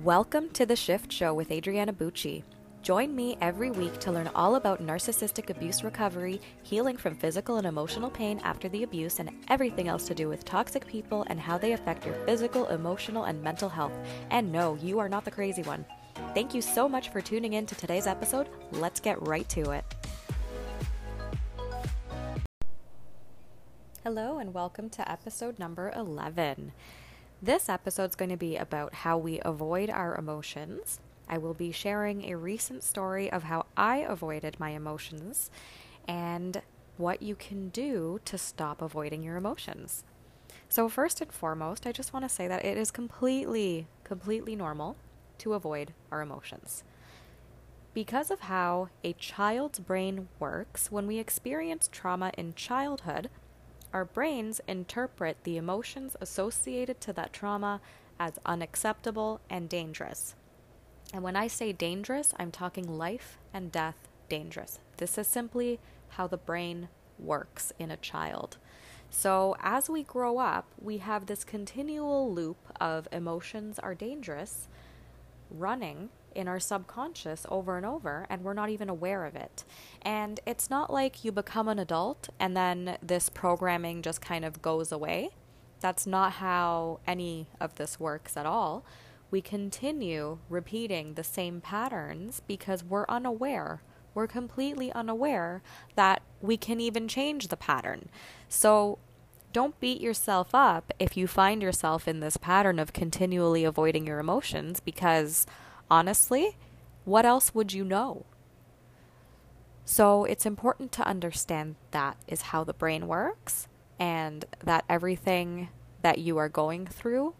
Welcome to the Shift Show with Adriana Bucci. Join me every week to learn all about narcissistic abuse recovery, healing from physical and emotional pain after the abuse, and everything else to do with toxic people and how they affect your physical, emotional, and mental health. And no, you are not the crazy one. Thank you so much for tuning in to today's episode. Let's get right to it. Hello, and welcome to episode number 11. This episode is going to be about how we avoid our emotions. I will be sharing a recent story of how I avoided my emotions and what you can do to stop avoiding your emotions. So, first and foremost, I just want to say that it is completely, completely normal to avoid our emotions. Because of how a child's brain works, when we experience trauma in childhood, our brains interpret the emotions associated to that trauma as unacceptable and dangerous. And when I say dangerous, I'm talking life and death dangerous. This is simply how the brain works in a child. So, as we grow up, we have this continual loop of emotions are dangerous running in our subconscious over and over, and we're not even aware of it. And it's not like you become an adult and then this programming just kind of goes away. That's not how any of this works at all. We continue repeating the same patterns because we're unaware. We're completely unaware that we can even change the pattern. So, don't beat yourself up if you find yourself in this pattern of continually avoiding your emotions because honestly, what else would you know? So it's important to understand that is how the brain works and that everything that you are going through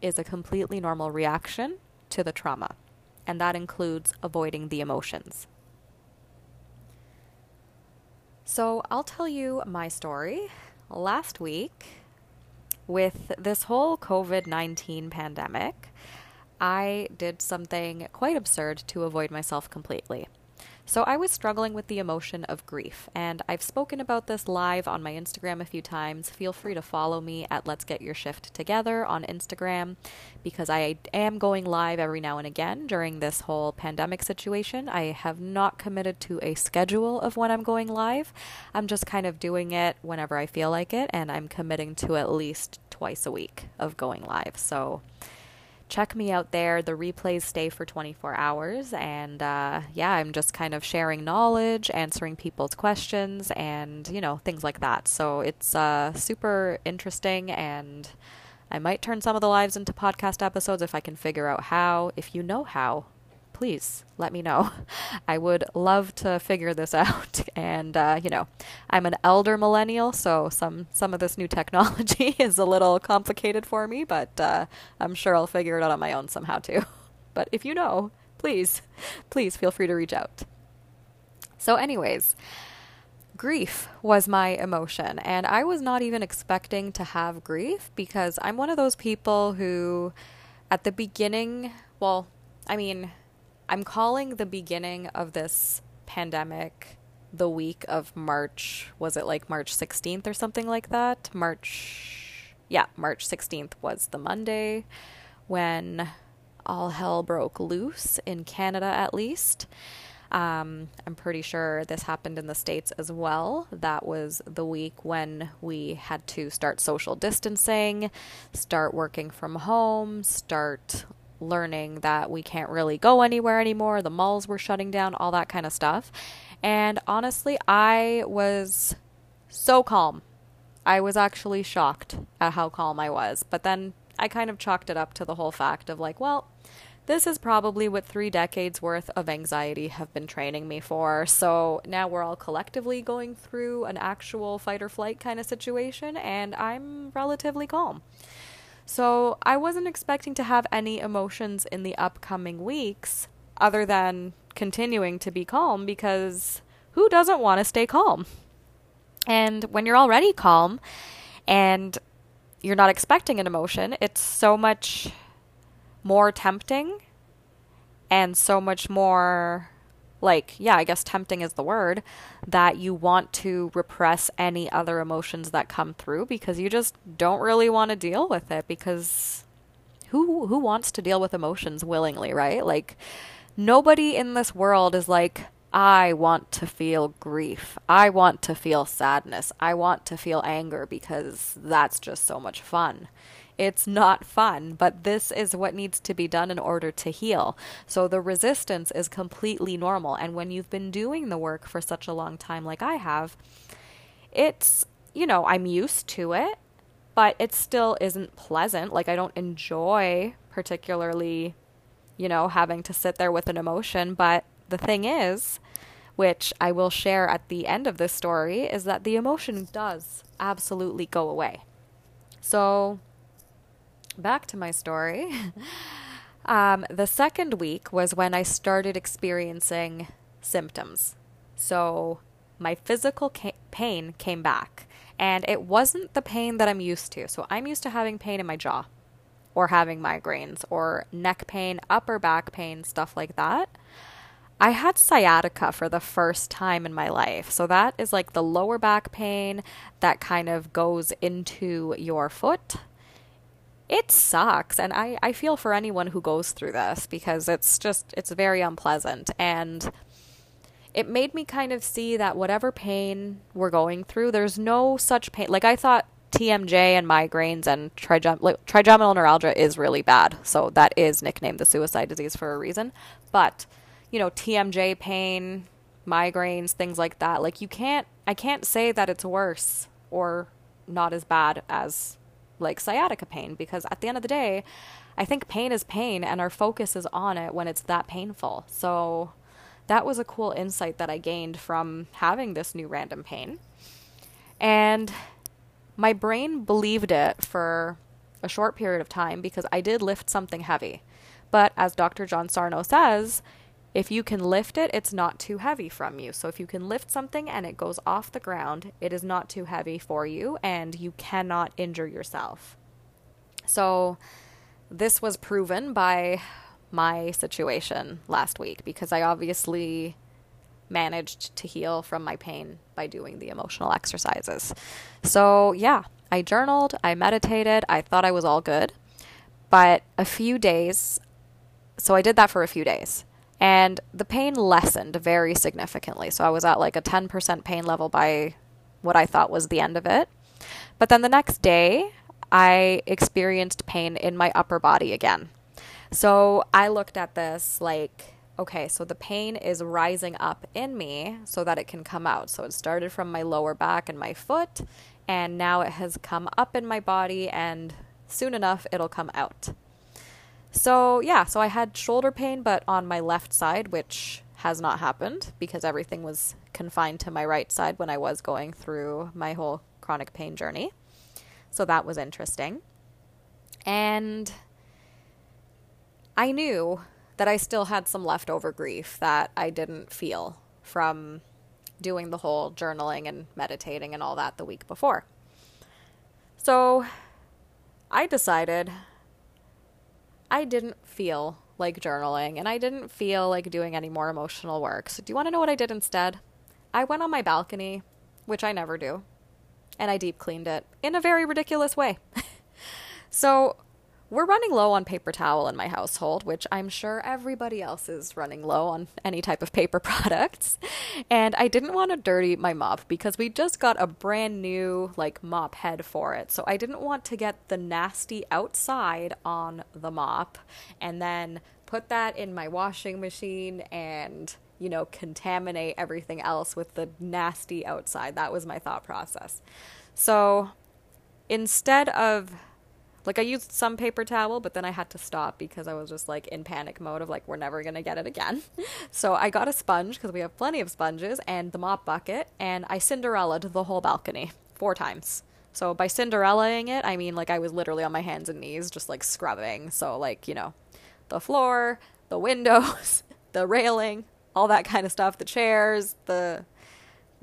is a completely normal reaction to the trauma. And that includes avoiding the emotions. So I'll tell you my story. Last week, with this whole COVID 19 pandemic, I did something quite absurd to avoid myself completely. So I was struggling with the emotion of grief, and I've spoken about this live on my Instagram a few times. Feel free to follow me at Let's Get Your Shift Together on Instagram because I am going live every now and again during this whole pandemic situation. I have not committed to a schedule of when I'm going live. I'm just kind of doing it whenever I feel like it, and I'm committing to at least twice a week of going live. So check me out there. The replays stay for 24 hours. And uh, yeah, I'm just kind of sharing knowledge, answering people's questions, and, you know, things like that. So it's uh, super interesting. And I might turn some of the lives into podcast episodes if I can figure out how. If you know how, please let me know. I would love to figure this out. And uh, you know, I'm an elder millennial, so some some of this new technology is a little complicated for me, but uh, I'm sure I'll figure it out on my own somehow too. But if you know, please, please feel free to reach out. So, anyways. Grief was my emotion, and I was not even expecting to have grief because I'm one of those people who, at the beginning, well, I mean, I'm calling the beginning of this pandemic the week of March. Was it like March 16th or something like that? March, yeah, March 16th was the Monday when all hell broke loose in Canada, at least. Um, I'm pretty sure this happened in the States as well. That was the week when we had to start social distancing, start working from home, start learning that we can't really go anywhere anymore. The malls were shutting down, all that kind of stuff. And honestly, I was so calm. I was actually shocked at how calm I was. But then I kind of chalked it up to the whole fact of like, well, this is probably what three decades worth of anxiety have been training me for. So now we're all collectively going through an actual fight or flight kind of situation, and I'm relatively calm. So I wasn't expecting to have any emotions in the upcoming weeks other than continuing to be calm because who doesn't want to stay calm? And when you're already calm and you're not expecting an emotion, it's so much more tempting and so much more like, yeah, I guess tempting is the word, that you want to repress any other emotions that come through because you just don't really want to deal with it because who who wants to deal with emotions willingly, right? Like nobody in this world is like I want to feel grief. I want to feel sadness. I want to feel anger because that's just so much fun. It's not fun, but this is what needs to be done in order to heal. So the resistance is completely normal. And when you've been doing the work for such a long time, like I have, it's, you know, I'm used to it, but it still isn't pleasant. Like I don't enjoy particularly, you know, having to sit there with an emotion, but the thing is, which I will share at the end of this story, is that the emotion does absolutely go away. So, back to my story. um, the second week was when I started experiencing symptoms. So, my physical ca- pain came back. And it wasn't the pain that I'm used to. So, I'm used to having pain in my jaw or having migraines or neck pain, upper back pain, stuff like that. I had sciatica for the first time in my life. So that is like the lower back pain that kind of goes into your foot. It sucks. And I, I feel for anyone who goes through this because it's just, it's very unpleasant. And it made me kind of see that whatever pain we're going through, there's no such pain. Like I thought TMJ and migraines and trigem- like, trigeminal neuralgia is really bad. So that is nicknamed the suicide disease for a reason. But you know, TMJ pain, migraines, things like that. Like you can't I can't say that it's worse or not as bad as like sciatica pain because at the end of the day, I think pain is pain and our focus is on it when it's that painful. So that was a cool insight that I gained from having this new random pain. And my brain believed it for a short period of time because I did lift something heavy. But as Dr. John Sarno says, if you can lift it, it's not too heavy from you. So if you can lift something and it goes off the ground, it is not too heavy for you and you cannot injure yourself. So this was proven by my situation last week because I obviously managed to heal from my pain by doing the emotional exercises. So, yeah, I journaled, I meditated, I thought I was all good. But a few days, so I did that for a few days. And the pain lessened very significantly. So I was at like a 10% pain level by what I thought was the end of it. But then the next day, I experienced pain in my upper body again. So I looked at this like, okay, so the pain is rising up in me so that it can come out. So it started from my lower back and my foot, and now it has come up in my body, and soon enough, it'll come out. So, yeah, so I had shoulder pain, but on my left side, which has not happened because everything was confined to my right side when I was going through my whole chronic pain journey. So that was interesting. And I knew that I still had some leftover grief that I didn't feel from doing the whole journaling and meditating and all that the week before. So I decided I didn't feel like journaling and I didn't feel like doing any more emotional work. So, do you want to know what I did instead? I went on my balcony, which I never do, and I deep cleaned it in a very ridiculous way. so, we're running low on paper towel in my household, which I'm sure everybody else is running low on any type of paper products. And I didn't want to dirty my mop because we just got a brand new like mop head for it. So I didn't want to get the nasty outside on the mop and then put that in my washing machine and you know, contaminate everything else with the nasty outside. That was my thought process. So instead of like I used some paper towel, but then I had to stop because I was just like in panic mode of like we're never going to get it again. so I got a sponge because we have plenty of sponges and the mop bucket and I Cinderellaed the whole balcony four times. So by Cinderellaing it, I mean like I was literally on my hands and knees just like scrubbing. So like, you know, the floor, the windows, the railing, all that kind of stuff, the chairs, the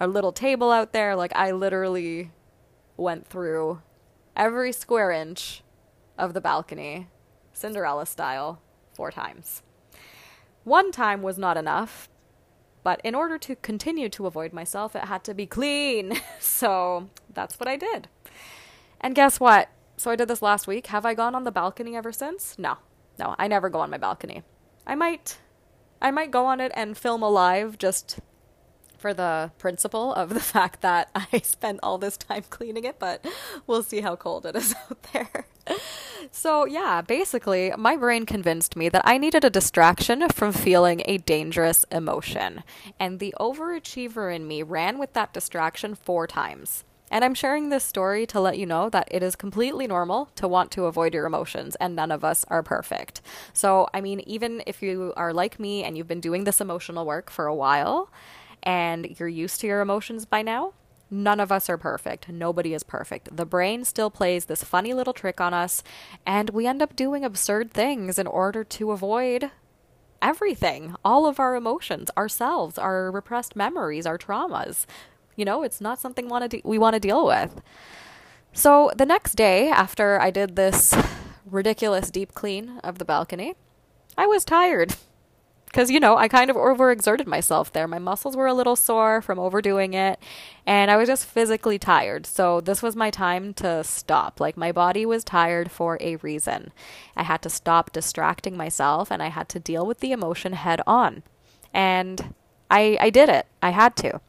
a little table out there, like I literally went through every square inch of the balcony, Cinderella style, four times. One time was not enough, but in order to continue to avoid myself, it had to be clean. so that's what I did. And guess what? so I did this last week. Have I gone on the balcony ever since? No. No, I never go on my balcony. I might I might go on it and film a live just for the principle of the fact that I spent all this time cleaning it, but we'll see how cold it is out there. So, yeah, basically, my brain convinced me that I needed a distraction from feeling a dangerous emotion. And the overachiever in me ran with that distraction four times. And I'm sharing this story to let you know that it is completely normal to want to avoid your emotions, and none of us are perfect. So, I mean, even if you are like me and you've been doing this emotional work for a while and you're used to your emotions by now, none of us are perfect. Nobody is perfect. The brain still plays this funny little trick on us, and we end up doing absurd things in order to avoid everything all of our emotions, ourselves, our repressed memories, our traumas. You know, it's not something wanna de- we want to deal with. So the next day, after I did this ridiculous deep clean of the balcony, I was tired. Because, you know, I kind of overexerted myself there. My muscles were a little sore from overdoing it, and I was just physically tired. So, this was my time to stop. Like, my body was tired for a reason. I had to stop distracting myself, and I had to deal with the emotion head on. And I, I did it. I had to.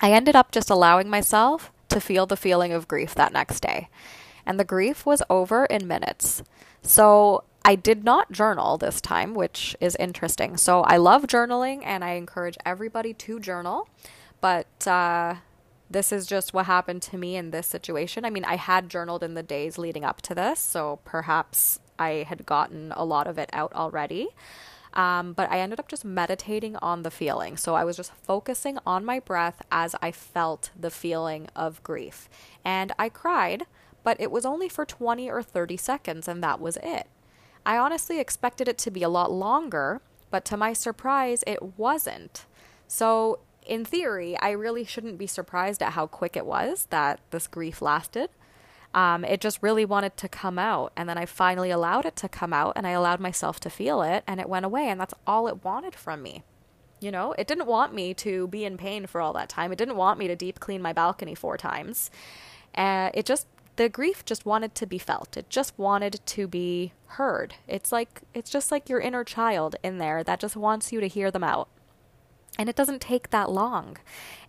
I ended up just allowing myself to feel the feeling of grief that next day. And the grief was over in minutes. So I did not journal this time, which is interesting. So I love journaling and I encourage everybody to journal. But uh, this is just what happened to me in this situation. I mean, I had journaled in the days leading up to this, so perhaps I had gotten a lot of it out already. Um, but I ended up just meditating on the feeling. So I was just focusing on my breath as I felt the feeling of grief. And I cried, but it was only for 20 or 30 seconds, and that was it. I honestly expected it to be a lot longer, but to my surprise, it wasn't. So, in theory, I really shouldn't be surprised at how quick it was that this grief lasted. Um, it just really wanted to come out. And then I finally allowed it to come out and I allowed myself to feel it and it went away. And that's all it wanted from me. You know, it didn't want me to be in pain for all that time. It didn't want me to deep clean my balcony four times. Uh, it just, the grief just wanted to be felt. It just wanted to be heard. It's like, it's just like your inner child in there that just wants you to hear them out. And it doesn't take that long.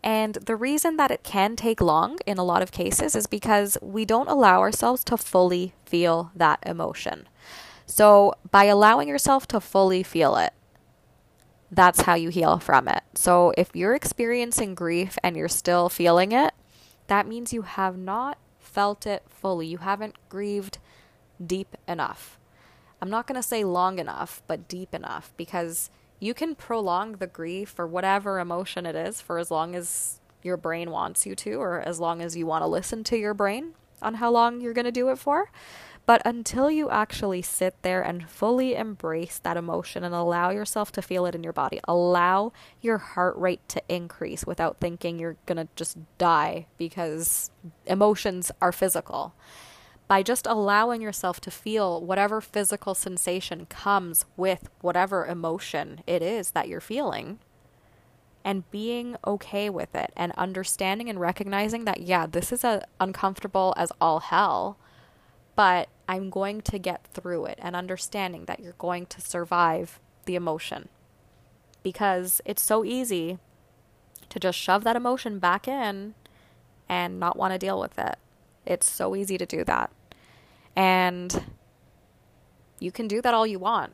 And the reason that it can take long in a lot of cases is because we don't allow ourselves to fully feel that emotion. So, by allowing yourself to fully feel it, that's how you heal from it. So, if you're experiencing grief and you're still feeling it, that means you have not felt it fully. You haven't grieved deep enough. I'm not going to say long enough, but deep enough because you can prolong the grief or whatever emotion it is for as long as your brain wants you to, or as long as you want to listen to your brain on how long you're going to do it for. But until you actually sit there and fully embrace that emotion and allow yourself to feel it in your body, allow your heart rate to increase without thinking you're going to just die because emotions are physical. By just allowing yourself to feel whatever physical sensation comes with whatever emotion it is that you're feeling and being okay with it and understanding and recognizing that yeah this is a uncomfortable as all hell but i'm going to get through it and understanding that you're going to survive the emotion because it's so easy to just shove that emotion back in and not want to deal with it it's so easy to do that and you can do that all you want,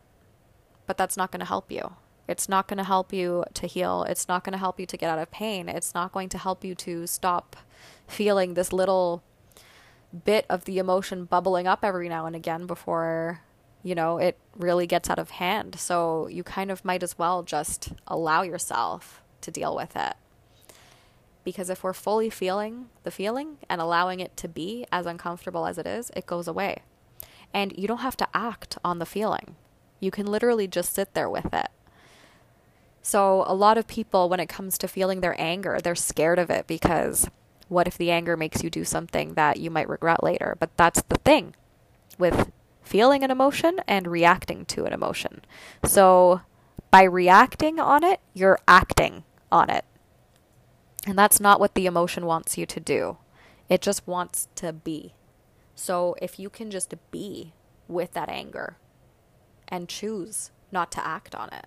but that's not going to help you. It's not going to help you to heal. It's not going to help you to get out of pain. It's not going to help you to stop feeling this little bit of the emotion bubbling up every now and again before, you know, it really gets out of hand. So you kind of might as well just allow yourself to deal with it. Because if we're fully feeling the feeling and allowing it to be as uncomfortable as it is, it goes away. And you don't have to act on the feeling. You can literally just sit there with it. So, a lot of people, when it comes to feeling their anger, they're scared of it because what if the anger makes you do something that you might regret later? But that's the thing with feeling an emotion and reacting to an emotion. So, by reacting on it, you're acting on it. And that's not what the emotion wants you to do. It just wants to be. So if you can just be with that anger and choose not to act on it,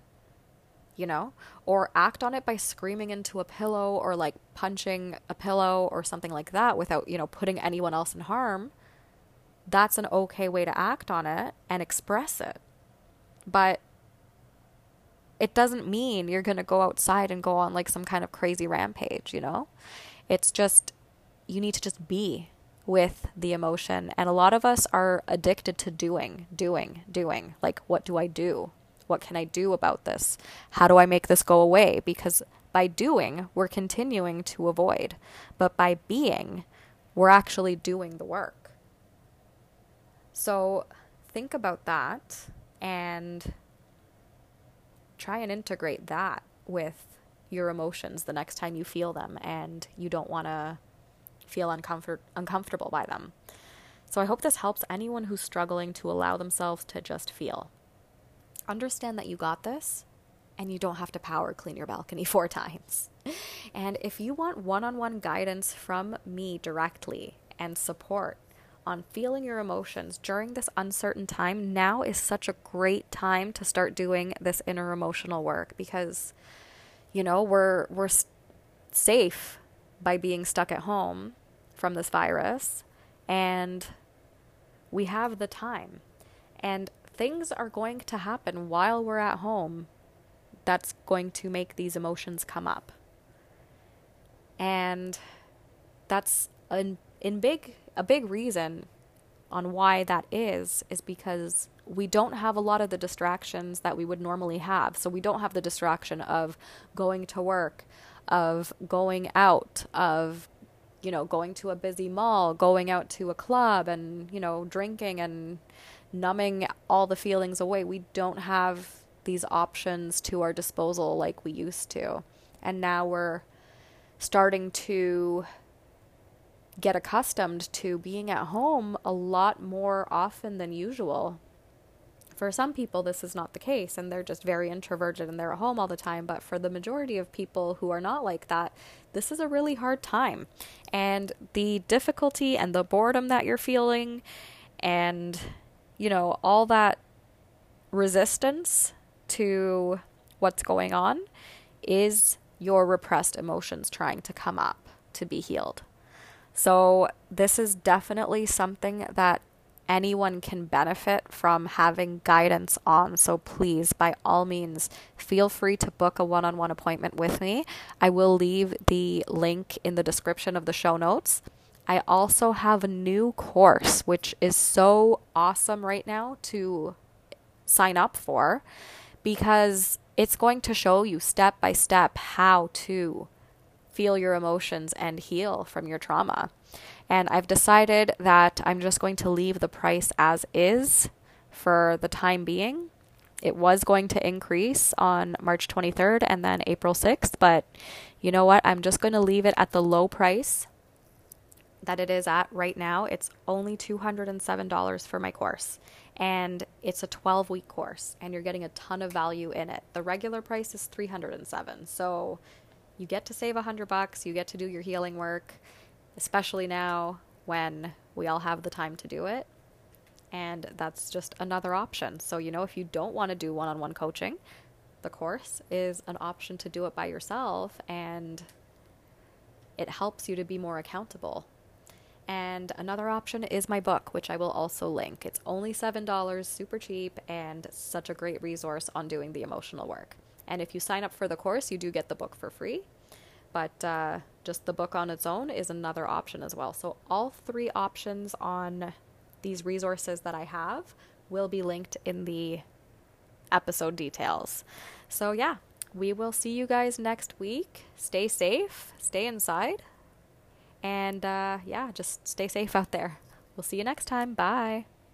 you know, or act on it by screaming into a pillow or like punching a pillow or something like that without, you know, putting anyone else in harm, that's an okay way to act on it and express it. But it doesn't mean you're going to go outside and go on like some kind of crazy rampage, you know? It's just, you need to just be with the emotion. And a lot of us are addicted to doing, doing, doing. Like, what do I do? What can I do about this? How do I make this go away? Because by doing, we're continuing to avoid. But by being, we're actually doing the work. So think about that and try and integrate that with your emotions the next time you feel them and you don't want to feel uncomfort- uncomfortable by them. So I hope this helps anyone who's struggling to allow themselves to just feel. Understand that you got this and you don't have to power clean your balcony four times. And if you want one on one guidance from me directly and support on feeling your emotions during this uncertain time, now is such a great time to start doing this inner emotional work because you know, we're we're safe by being stuck at home from this virus and we have the time. And things are going to happen while we're at home that's going to make these emotions come up. And that's an in big a big reason on why that is is because we don't have a lot of the distractions that we would normally have. So we don't have the distraction of going to work, of going out, of you know, going to a busy mall, going out to a club and, you know, drinking and numbing all the feelings away. We don't have these options to our disposal like we used to. And now we're starting to get accustomed to being at home a lot more often than usual. For some people, this is not the case, and they're just very introverted and they're at home all the time. But for the majority of people who are not like that, this is a really hard time. And the difficulty and the boredom that you're feeling, and, you know, all that resistance to what's going on is your repressed emotions trying to come up to be healed. So, this is definitely something that anyone can benefit from having guidance on. So, please, by all means, feel free to book a one on one appointment with me. I will leave the link in the description of the show notes. I also have a new course, which is so awesome right now to sign up for because it's going to show you step by step how to feel your emotions and heal from your trauma. And I've decided that I'm just going to leave the price as is for the time being. It was going to increase on March 23rd and then April 6th, but you know what? I'm just going to leave it at the low price that it is at right now. It's only $207 for my course. And it's a 12 week course, and you're getting a ton of value in it. The regular price is 307 So you get to save a hundred bucks, you get to do your healing work, especially now when we all have the time to do it. And that's just another option. So, you know, if you don't want to do one on one coaching, the course is an option to do it by yourself and it helps you to be more accountable. And another option is my book, which I will also link. It's only $7, super cheap, and such a great resource on doing the emotional work. And if you sign up for the course, you do get the book for free. But uh, just the book on its own is another option as well. So, all three options on these resources that I have will be linked in the episode details. So, yeah, we will see you guys next week. Stay safe, stay inside, and uh, yeah, just stay safe out there. We'll see you next time. Bye.